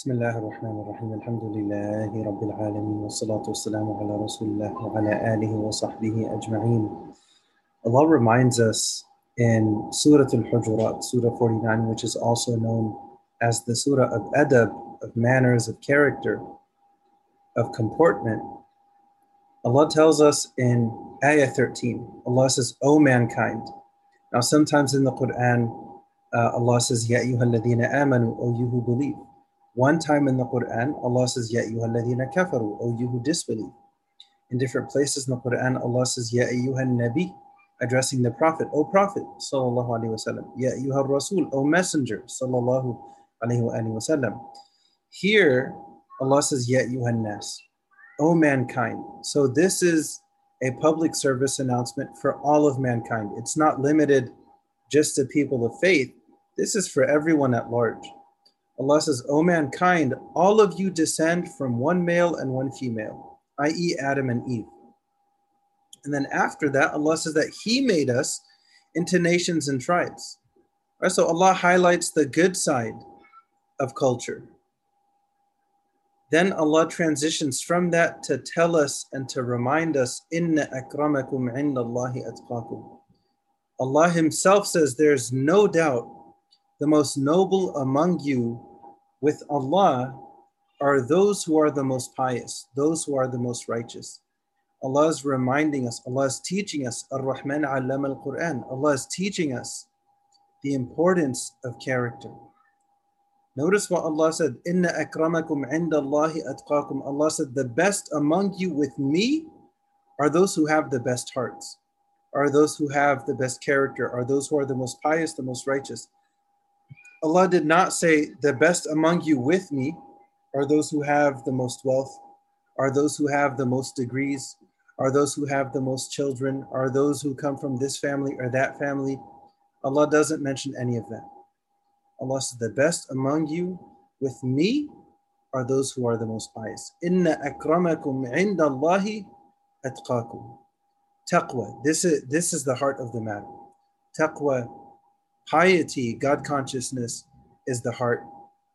بسم الله الرحمن الرحيم الحمد لله رب العالمين والصلاة والسلام على رسول الله وعلى آله وصحبه أجمعين Allah reminds us in Surah Al-Hujurat, Surah 49, which is also known as the Surah of Adab, of manners, of character, of comportment. Allah tells us in Ayah 13, Allah says, O mankind. Now sometimes in the Quran, uh, Allah says, Ya ayyuhalladhina amanu, O you who believe. One time in the Quran, Allah says, Ya ayyuhalladhina kafaru, O you who disbelieve. In different places in the Quran, Allah says, Ya ayyuhan nabi, addressing the Prophet, O Prophet, sallallahu alaihi wasallam. Ya ayyuhar rasul, O Messenger, sallallahu alaihi wasallam. Here, Allah says, Ya ayyuhan nas, O mankind. So this is a public service announcement for all of mankind. It's not limited just to people of faith. This is for everyone at large. Allah says, O mankind, all of you descend from one male and one female, i.e., Adam and Eve. And then after that, Allah says that He made us into nations and tribes. Right, so Allah highlights the good side of culture. Then Allah transitions from that to tell us and to remind us, Inna akramakum indallahi. Allah Himself says, There's no doubt the most noble among you with Allah are those who are the most pious, those who are the most righteous. Allah is reminding us, Allah is teaching us, Ar-Rahman Allam al-Quran. Allah is teaching us the importance of character. Notice what Allah said, Inna akramakum indallahi atqakum. Allah said, the best among you with me are those who have the best hearts, are those who have the best character, are those who are the most pious, the most righteous. Allah did not say, the best among you with me are those who have the most wealth, are those who have the most degrees, are those who have the most children, are those who come from this family or that family. Allah doesn't mention any of that. Allah says, the best among you with me are those who are the most pious. Inna akramakum indallahi atqakum. Taqwa. This is, this is the heart of the matter. Taqwa, piety, God consciousness is the heart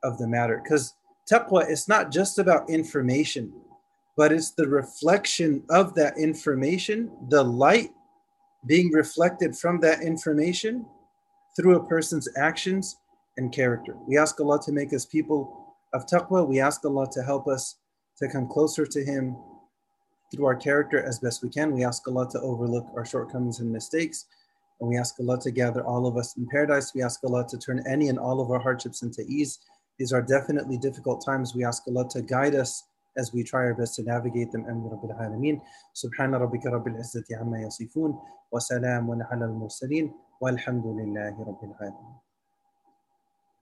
of the matter. Because taqwa is not just about information, but it's the reflection of that information, the light being reflected from that information through a person's actions and character. We ask Allah to make us people of taqwa. We ask Allah to help us to come closer to Him through our character as best we can. We ask Allah to overlook our shortcomings and mistakes. And we ask Allah to gather all of us in paradise. We ask Allah to turn any and all of our hardships into ease. These are definitely difficult times. We ask Allah to guide us as we try our best to navigate them. Amin Rabbil Alameen. Subhana rabbika rabbil izzati amma yasifun. Wa salamun ala al-mursaleen. Walhamdulillahi rabbil alameen.